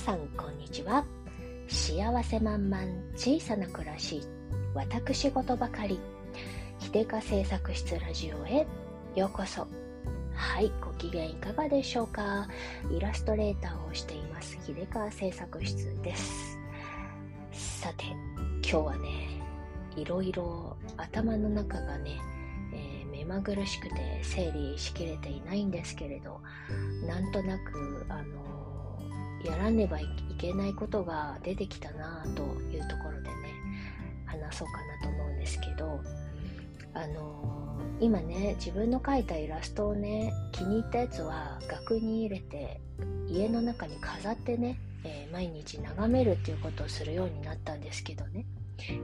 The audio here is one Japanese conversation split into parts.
さんこんにちは。幸せ満々小さな暮らし私事ばかり。秀香製作室ラジオへ。ようこそ。はいご機嫌いかがでしょうか。イラストレーターをしています秀川製作室です。さて今日はねいろいろ頭の中がね、え、目まぐるしくて整理しきれていないんですけれどなんとなくあのやらねばいけないことが出てきたなというところでね話そうかなと思うんですけどあのー、今ね自分の描いたイラストをね気に入ったやつは額に入れて家の中に飾ってね、えー、毎日眺めるっていうことをするようになったんですけどね。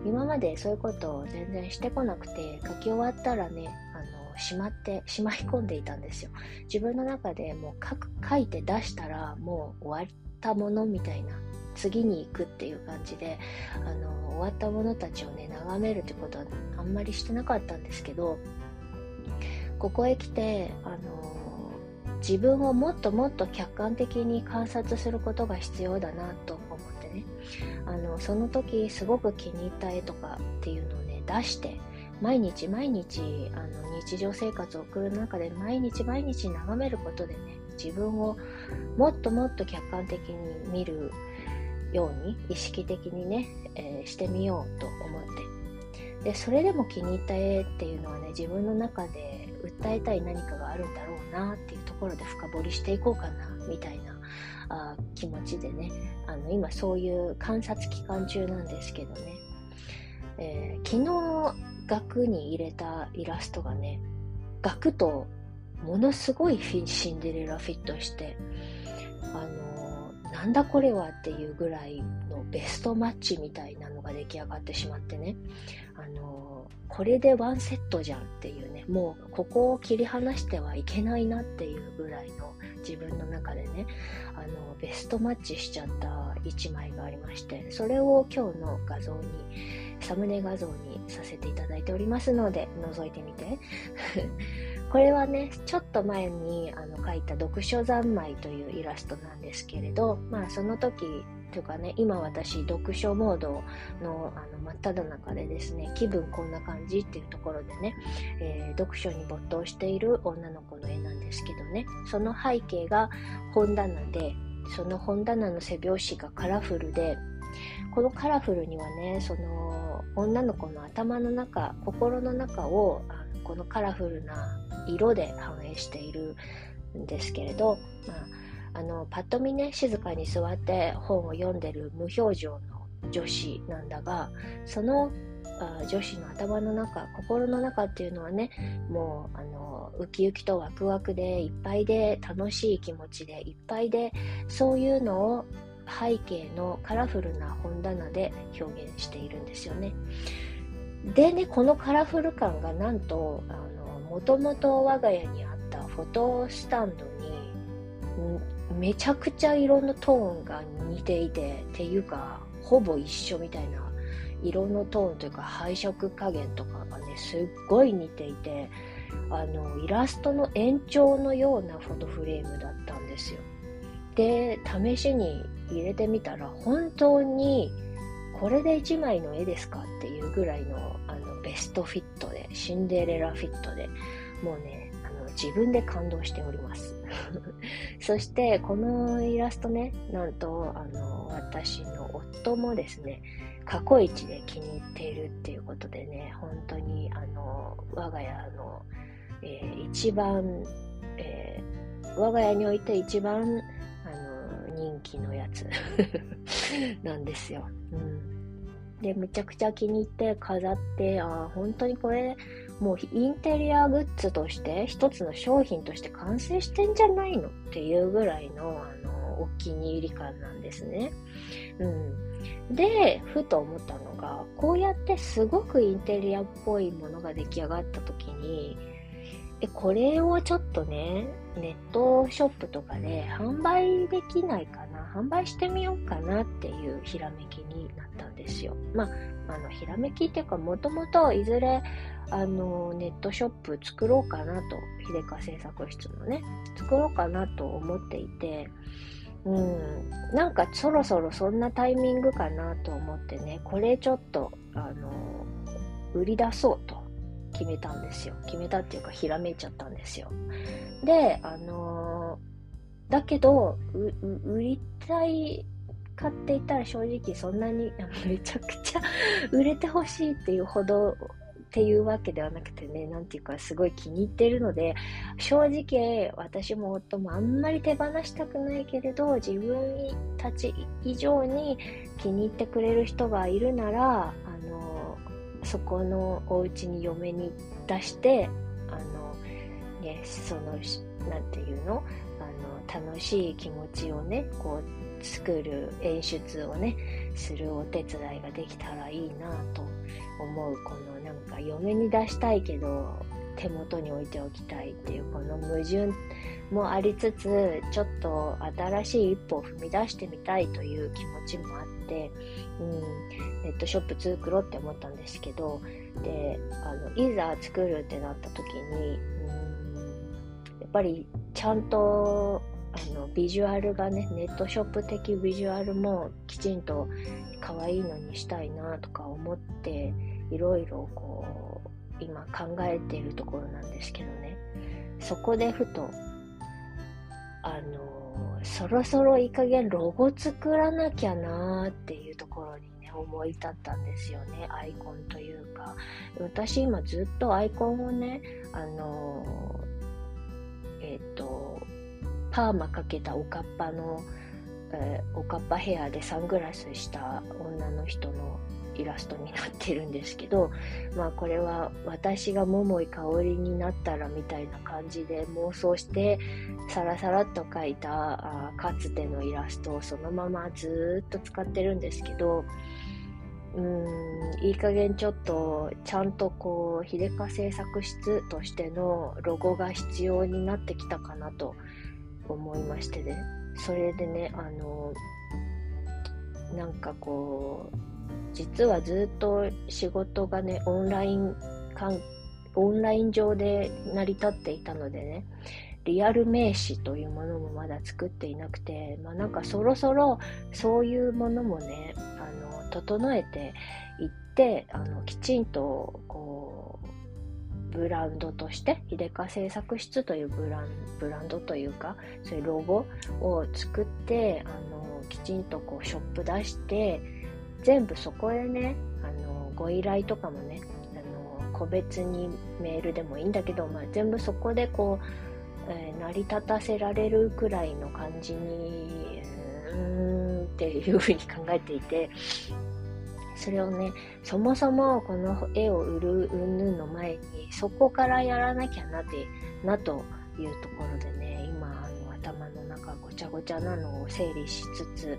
今までそういうことを全然してこなくて書き終わったらねあのしまってしまい込んでいたんですよ。自分の中でもう書く書いて出したらもう終わったものみたいな次に行くっていう感じであの終わったものたちをね眺めるってことはあんまりしてなかったんですけどここへ来てあの自分をもっともっと客観的に観察することが必要だなと思ってねあのその時すごく気に入った絵とかっていうのをね出して毎日毎日あの日常生活を送る中で毎日毎日眺めることでね自分をもっともっと客観的に見るように意識的にね、えー、してみようと思って。でそれでも気に入った絵っていうのはね自分の中で訴えたい何かがあるんだろうなっていうところで深掘りしていこうかなみたいなあ気持ちでね。あの今そういう観察期間中なんですけどね、えー、昨日額に入れたイラストがね額とものすごいシンデレラフィットしてあのなんだこれはっていうぐらいのベストマッチみたいなのが出来上がってしまってね。あのこれでワンセットじゃんっていうね。もうここを切り離してはいけないなっていうぐらいの自分の中でね。あのベストマッチしちゃった1枚がありましてそれを今日の画像にサムネ画像にさせていただいておりますので覗いてみて。これはね、ちょっと前にあの描いた読書三昧というイラストなんですけれど、まあその時というかね、今私読書モードのあの真っ只中でですね、気分こんな感じっていうところでね、えー、読書に没頭している女の子の絵なんですけどね、その背景が本棚で、その本棚の背表紙がカラフルで、このカラフルにはね、その女の子の頭の中、心の中をあのこのカラフルな色で反映しているんですけれど、まあ、あのパッと見ね静かに座って本を読んでる無表情の女子なんだがそのあ女子の頭の中心の中っていうのはねもうあのウキウキとワクワクでいっぱいで楽しい気持ちでいっぱいでそういうのを背景のカラフルな本棚で表現しているんですよね。でねこのカラフル感がなんとあもともと我が家にあったフォトスタンドにめちゃくちゃ色のトーンが似ていてっていうかほぼ一緒みたいな色のトーンというか配色加減とかがねすっごい似ていてあのイラストの延長のようなフォトフレームだったんですよで試しに入れてみたら本当にこれで1枚の絵ですかっていうぐらいのあのベストフィットでシンデレラフィットでもうねあの自分で感動しております。そしてこのイラストねなんとあの私の夫もですね過去一で気に入っているっていうことでね本当にあの我が家の、えー、一番、えー、我が家において一番人気のやつ なんですよ。うん、で、めちゃくちゃ気に入って飾って、ああ、本当にこれ、もうインテリアグッズとして、一つの商品として完成してんじゃないのっていうぐらいの、あの、お気に入り感なんですね。うん。で、ふと思ったのが、こうやってすごくインテリアっぽいものが出来上がった時に、え、これをちょっとね、ネットショップとかで販売できないかな、販売してみようかなっていうひらめきになったんですよ。まあ、あの、ひらめきっていうか、もともといずれ、あの、ネットショップ作ろうかなと、秀香製作室のね、作ろうかなと思っていて、うん、なんかそろそろそんなタイミングかなと思ってね、これちょっと、あの、売り出そうと決めたんですよ。決めたっていうか、ひらめいちゃったんですよ。で、あのだけど、売りたいかって言ったら正直そんなにめちゃくちゃ 売れてほしいっていうほどっていうわけではなくてね、なんていうかすごい気に入ってるので、正直私も夫もあんまり手放したくないけれど、自分たち以上に気に入ってくれる人がいるなら、あ、そこのお家に嫁に出して、あの、ね、その、なんていうの？あの、楽しい気持ちをね、こう、作る演出をね、するお手伝いができたらいいなと思うこのなんか嫁に出したいけど手元に置いておきたいっていうこの矛盾もありつつちょっと新しい一歩を踏み出してみたいという気持ちもあって、うん、ネットショップ作ろうって思ったんですけどであのいざ作るってなった時に、うん、やっぱりちゃんとあのビジュアルがねネットショップ的ビジュアルもきちんと可愛いのにしたいなとか思っていろいろこう今考えているところなんですけどね。そこでふとあのそろそろいい加減ロゴ作らなきゃなーっていうところにね思い立ったんですよね。アイコンというか。私今ずっとアイコンをねあのえっ、ー、とパーマかけたおかっぱの、えー、おかっぱヘアでサングラスした女の人のイラストになってるんですけど、まあこれは私が桃井かおりになったらみたいな感じで妄想してサラサラっと描いたあかつてのイラストをそのままずっと使ってるんですけど、うん、いい加減ちょっとちゃんとこう、秀香製作室としてのロゴが必要になってきたかなと思いましてね。それでねあのなんかこう実はずっと仕事がねオンラインオンライン上で成り立っていたのでねリアル名詞というものもまだ作っていなくて、まあ、なんかそろそろそういうものもねあの整えていってあのきちんとこうブランドとして、秀香製作室というブランブランドというか、そういうロゴを作って、あの、きちんとこうショップ出して、全部そこへね、あの、ご依頼とかもね、あの、個別にメールでもいいんだけど、まあ、全部そこでこう、えー、成り立たせられるくらいの感じに、うーんっていうふうに考えていて、それをね、そもそもこの絵を売る云々の前に、そこからやらなきゃなって、なというところでね、今、あの頭の中ごちゃごちゃなのを整理しつつ、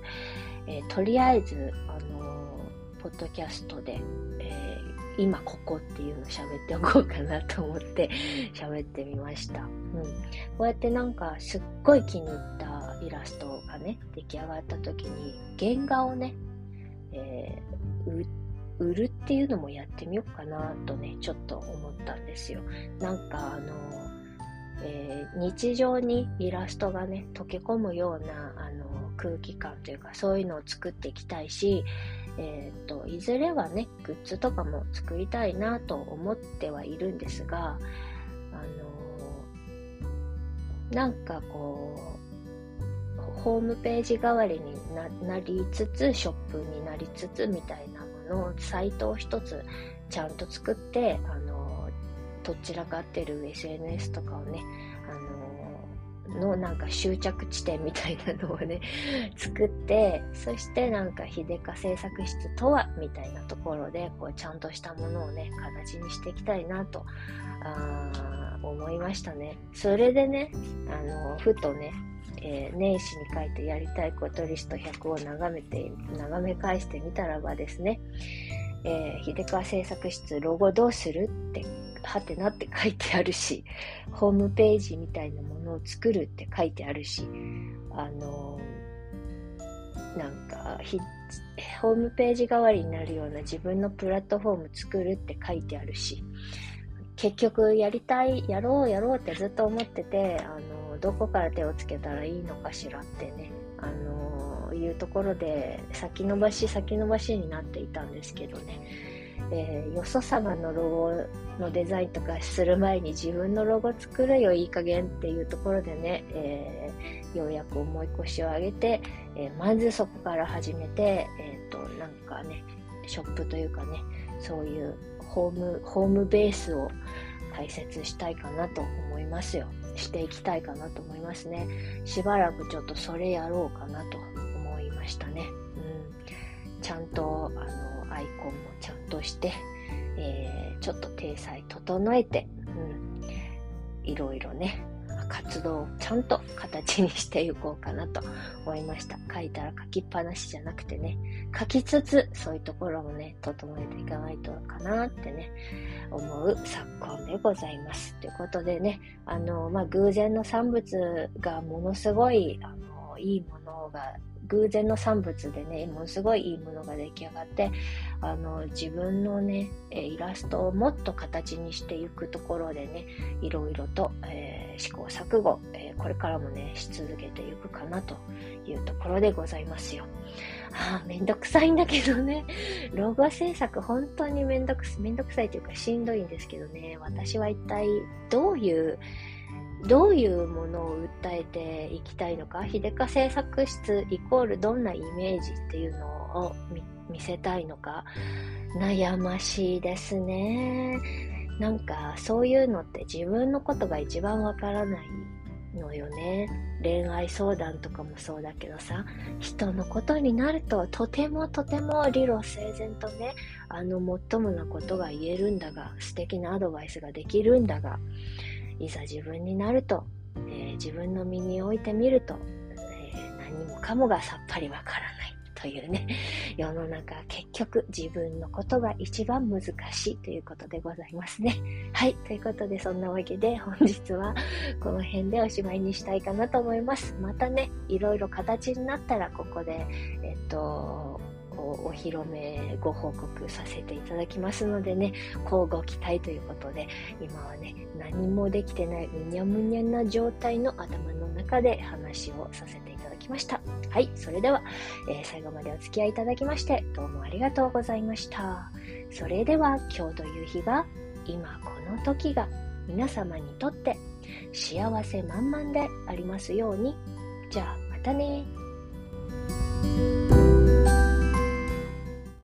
えー、とりあえず、あのー、ポッドキャストで、えー、今ここっていうのを喋っておこうかなと思って 喋ってみました。うん。こうやってなんかすっごい気に入ったイラストがね、出来上がった時に原画をね、えー売るっていうのもやってみようかなとね、ちょっと思ったんですよ。なんかあの、えー、日常にイラストがね、溶け込むようなあの空気感というか、そういうのを作っていきたいし、えっ、ー、と、いずれはね、グッズとかも作りたいなと思ってはいるんですが、あの、なんかこう、ホームページ代わりになりつつ、ショップになりつつみたいなものをサイトを一つちゃんと作って、あの、どちらかってる SNS とかをね、あの、のなんか終着地点みたいなのをね、作って、そしてなんか秀香製作室とはみたいなところで、こうちゃんとしたものをね、形にしていきたいなと、あ思いましたね。それでね、あの、ふとね、えー、年始に書いてやりたいことリスト100を眺めて、眺め返してみたらばですね、えー、秀川製作室ロゴどうするって、はてなって書いてあるし、ホームページみたいなものを作るって書いてあるし、あのー、なんか、ホームページ代わりになるような自分のプラットフォーム作るって書いてあるし、結局やりたい、やろうやろうってずっと思ってて、あのどこから手をつけたらいいのかしらってね、あのいうところで先延ばし先延ばしになっていたんですけどね、えー、よそ様のロゴのデザインとかする前に自分のロゴ作るよいい加減っていうところでね、えー、ようやく重い腰を上げて、えー、まずそこから始めて、えっ、となんかねショップというかねそういうホームホームベースを大切したいかなと思いますよ。していきたいかなと思いますね。しばらくちょっとそれやろうかなと思いましたね。うん。ちゃんとあのアイコンもちゃんとして、えー、ちょっと体裁整えて、うん、いろいろね活動をちゃんと形にしていこうかなと思いました。書いたら書きっぱなしじゃなくてね、書きつつ、そういうところもね、整えていかないとかなってね、思う昨今でございます。ということでね、あの、まあ、偶然の産物がものすごい、あの、いいものが偶然の産物でね、ものすごいいいものが出来上がって、あの、自分のね、イラストをもっと形にしていくところでね、いろいろと、えー、試行錯誤、えー、これからもね、し続けていくかなというところでございますよ。ああ、めんどくさいんだけどね、ロゴ制作本当にめんどくめんどくさいというかしんどいんですけどね、私は一体どういう、どういうものを訴えていきたいのか、秀香製作室イコールどんなイメージっていうのを見せたいのか、悩ましいですね。なんかそういうのって自分のことが一番わからないのよね。恋愛相談とかもそうだけどさ、人のことになるととてもとても理路整然とね、あのもっともなことが言えるんだが、素敵なアドバイスができるんだが、いざ自分になると、えー、自分の身に置いてみると、えー、何もかもがさっぱりわからないというね、世の中結局自分のことが一番難しいということでございますね。はい、ということでそんなわけで本日は この辺でおしまいにしたいかなと思います。またね、いろいろ形になったらここで、えっと、お披露目ご報告させていただきますのでね、交互期待ということで、今はね、何もできてないうにゃむにゃな状態の頭の中で話をさせていただきました。はい、それでは、えー、最後までお付き合いいただきまして、どうもありがとうございました。それでは、今日という日が、今この時が、皆様にとって幸せ満々でありますように。じゃあ、またね。